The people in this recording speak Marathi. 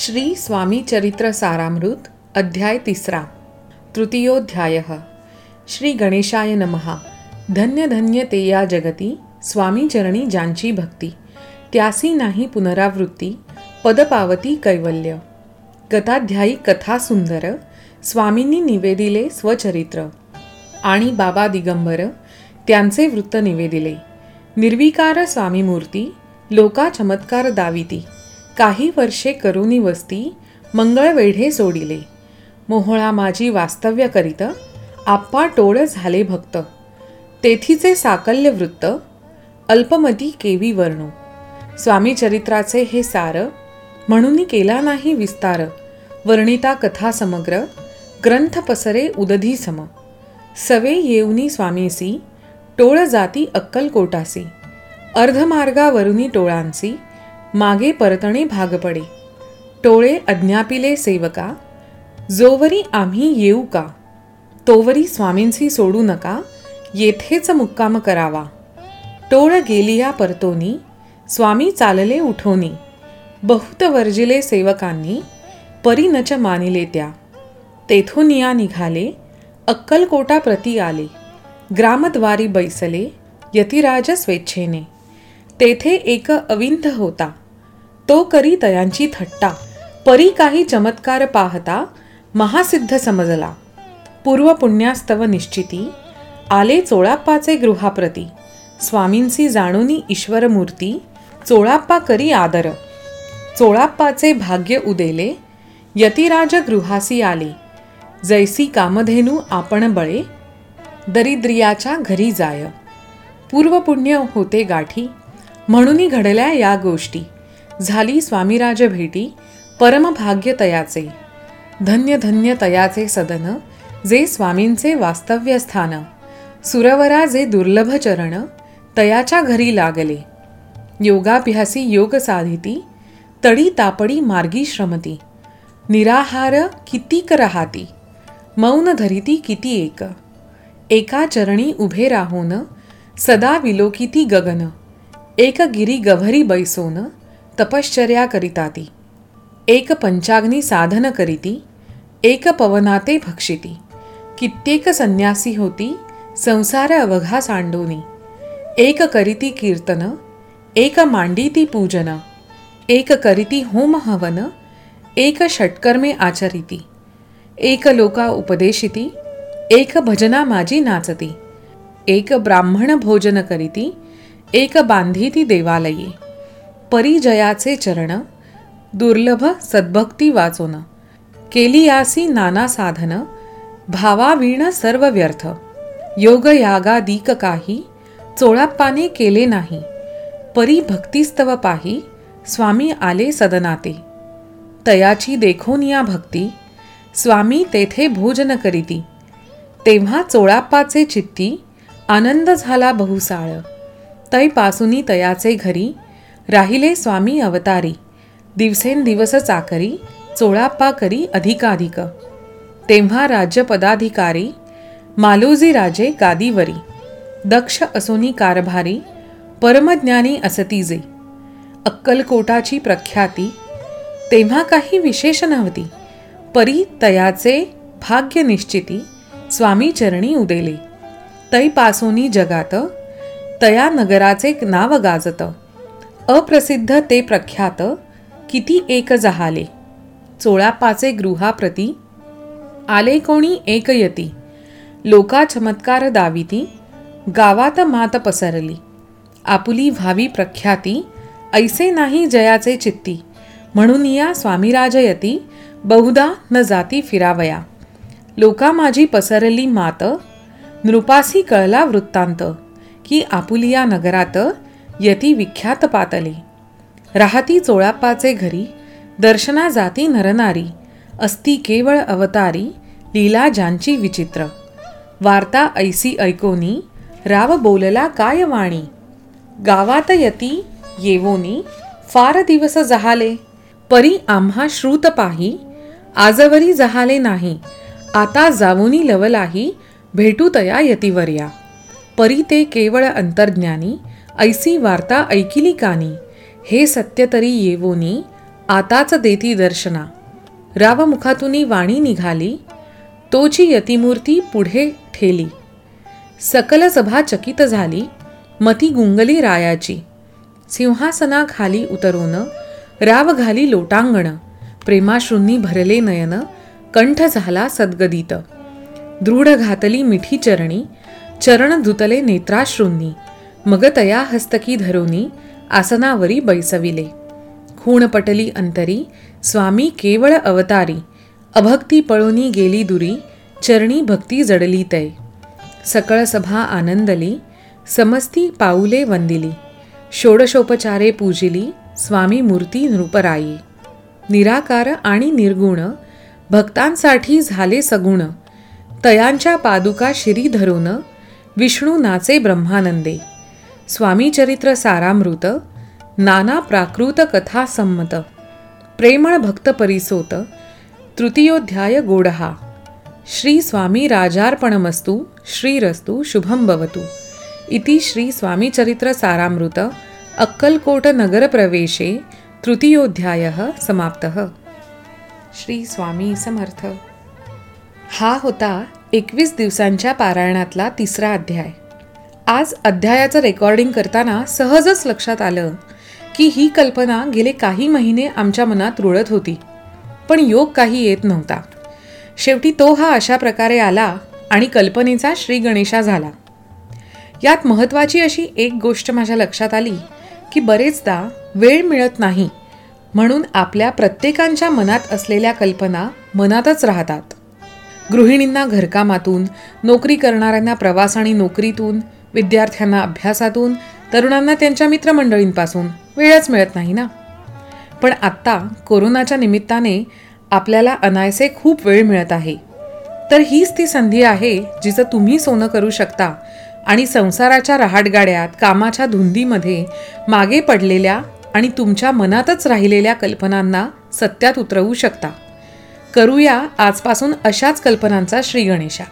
श्री स्वामी चरित्र सारामृत अध्याय तिसरा. तृतीयोध्याय. श्री गणेशाय नमहा धन्य धन्य ते या जगती स्वामी चरणी ज्यांची भक्ती. त्यासी नाही पुनरावृत्ती पदपावती कैवल्य. गताध्यायी कथा सुंदर स्वामींनी निवेदिले स्वचरित्र. आणि बाबा दिगंबर त्यांचे वृत्त निवेदिले. निर्विकार स्वामीमूर्ती लोका चमत्कार दाविती. काही वर्षे करुणी वस्ती मंगळवेढे सोडिले मोहळा माझी वास्तव्य करीत आप्पा टोळ झाले भक्त. तेथीचे साकल्य वृत्त अल्पमती केवी वर्णू. स्वामी चरित्राचे हे सार म्हणून केला नाही विस्तार. वर्णिता कथा समग्र ग्रंथ पसरे उदधी सम. सवे येऊनी स्वामीसी टोळ जाती अक्कलकोटासी. अर्धमार्गावरुनी टोळांसी मागे परतणे भाग पडे. टोळे अज्ञापिले सेवका जोवरी आम्ही येऊ का? तोवरी स्वामींशी सोडू नका येथेच मुक्काम करावा. टोळ गेलिया परतोनी स्वामी चालले उठोनी. बहुत वर्जिले सेवकांनी परीनच मानिले त्या. तेथून या निघाले अक्कलकोटा प्रती आले. ग्रामद्वारी बैसले यतिराज स्वेच्छेने. तेथे एक अविंध होता. तो करी तयांची थट्टा. परी काही चमत्कार पाहता महासिद्ध समजला. पूर्व पुण्यास्तव निश्चिती आले चोळाप्पाचे गृहाप्रती. स्वामींसी जाणूनी ईश्वरमूर्ती चोळाप्पा करी आदर. चोळाप्पाचे भाग्य उदेले यतिराज गृहासी आले. जैसी कामधेनू आपण बळे दरिद्रियाच्या घरी जाय. पूर्वपुण्य होते गाठी म्हणूनही घडल्या या गोष्टी. झाली स्वामीराज भेटी परमभाग्य तयाचे. धन्य धन्य तयाचे सदन जे स्वामींचे वास्तव्य स्थान सुरवरा जे दुर्लभ चरण तयाच्या घरी लागले. योगाभ्यासी योग साधिती तडी तापडी मार्गी श्रमती. निराहार कितीक राहाती? मौन धरिती किती एक? एका चरणी उभे राहून सदा विलोकिती गगन. एक गिरी गभरी बैसोन तपश्चर्या करिताती एक पंचाग्नी साधन करीती एक पवनाते भक्षिती. कित्येक संन्यासी होती संसार अवघा सांडोनी. एक करीती कीर्तन एक मांडीती पूजन एक करीती होम हवन एक षटकर्मे आचरिती. एक लोका उपदेशिती एक भजना माझी नाचती. एक ब्राह्मण भोजन करीती एक बांधीती देवालये. परिजयाचे चरण दुर्लभ सद्भक्ती वाचोन केलियासी नाना साधन भावावीण सर्व व्यर्थ योगयागादिक काही चोळाप्पाने केले नाही परी भक्तिस्तव पाही स्वामी आले सदनाते. तयाची देखून या भक्ती स्वामी तेथे भोजन करीती. तेव्हा चोळाप्पाचे चित्ती आनंद झाला बहुसाळ. तैपासुनी तयाचे घरी राहिले स्वामी अवतारी. दिवसेंदिवस चाकरी चोळाप्पा करी अधिकाधिक. तेव्हा राज्यपदाधिकारी मालोजी राजे गादीवरी. दक्ष असोनी कारभारी परमज्ञानी असतीजे. अक्कलकोटाची प्रख्याती. तेव्हा काही विशेष नव्हती. परी तयाचे भाग्य निश्चिती स्वामी चरणी उदेले. तैपासोनी जगात तया नगराचे नाव गाजत. अप्रसिद्ध ते प्रख्यात किती एक जहाले. चोळापाचे गृहाप्रती आले कोणी एक यती. लोका चमत्कार दाविती गावात मात पसरली. आपुली व्हावी प्रख्याती ऐसे नाही जयाचे चित्ती. म्हणून या स्वामीराजयती बहुधा न जाती फिरावया. लोका माझी पसरली मात नृपासी कळला वृत्तांत की आपुलिया नगरात यती विख्यात पातले. राहती चोळाप्पाचे घरी दर्शना जाती नरनारी अस्ती केवळ अवतारी लीला ज्यांची विचित्र. वार्ता ऐसी ऐकोनी राव बोलला काय वाणी? गावात यती येवोनी फार दिवस जहाले परी आम्हा श्रुत पाही आजवरी जहाले नाही आता जावोनी लवलाही भेटू तया यतिवर्या. परी ते केवळ अंतर्ज्ञानी ऐसी वार्ता ऐकिली कानी. हे सत्य तरी येवोनी आताच देती दर्शना. रावमुखातून वाणी निघाली तोची यतिमूर्ती पुढे ठेली. सकल सभा चकित झाली मती गुंगली रायाची. सिंहासनाखाली उतरून राव घाली लोटांगण. प्रेमाश्रूंनी भरले नयन कंठ झाला सद्गदित. दृढ घातली मिठी चरणी चरण धुतले नेत्राश्रूंनी. मग तया हस्तकी धरोनी आसनावरी बैसविले. खूण पटली अंतरी स्वामी केवळ अवतारी अभक्ती पळोनी गेली दुरी चरणी भक्ती जडली तय. सकळ सभा आनंदली समस्ती पाऊले वंदिली. षोडशोपचारे पूजिली स्वामी मूर्ती नृपराई निराकार आणि निर्गुण भक्तांसाठी झाले सगुण. तयांच्या पादुका शिरी धरून विष्णू नाचे ब्रह्मानंदे. स्वामीचरित्र सारामृत नाना प्राकृत कथा संमत प्रेमळ भक्त परिसोत तृतीयोध्याय गोडहा श्री स्वामी राजार्पणमस्तु श्रीरस्तु शुभं भवतु. इति श्री स्वामीचरित्र सारामृत अक्कलकोट नगरप्रवेशे तृतीयोध्यायः समाप्तः. श्री स्वामी समर्थ. हा होता एकवीस दिवसांच्या पारायणातला तिसरा अध्याय. आज अध्यायाचं रेकॉर्डिंग करताना सहजच लक्षात आलं की ही कल्पना गेले काही महिने आमच्या मनात रुळत होती. पण योग काही येत नव्हता. शेवटी तो हा अशा प्रकारे आला आणि कल्पनेचा श्री गणेशा झाला. यात महत्त्वाची अशी एक गोष्ट माझ्या लक्षात आली की बरेचदा वेळ मिळत नाही म्हणून आपल्या प्रत्येकांच्या मनात असलेल्या कल्पना मनातच राहतात. गृहिणींना घरकामातून नोकरी करणाऱ्यांना प्रवास आणि नोकरीतून विद्यार्थ्यांना अभ्यासातून तरुणांना त्यांच्या मित्रमंडळींपासून वेळच मिळत नाही ना? पण आत्ता कोरोनाच्या निमित्ताने आपल्याला अनायसे खूप वेळ मिळत आहे. तर हीच ती संधी आहे जिचं तुम्ही सोनं करू शकता आणि संसाराच्या रहाटगाड्यात कामाच्या धुंदीमध्ये मागे पडलेल्या आणि तुमच्या मनातच राहिलेल्या कल्पनांना सत्यात उतरवू शकता. करूया आजपासून अशाच कल्पनांचा श्रीगणेशा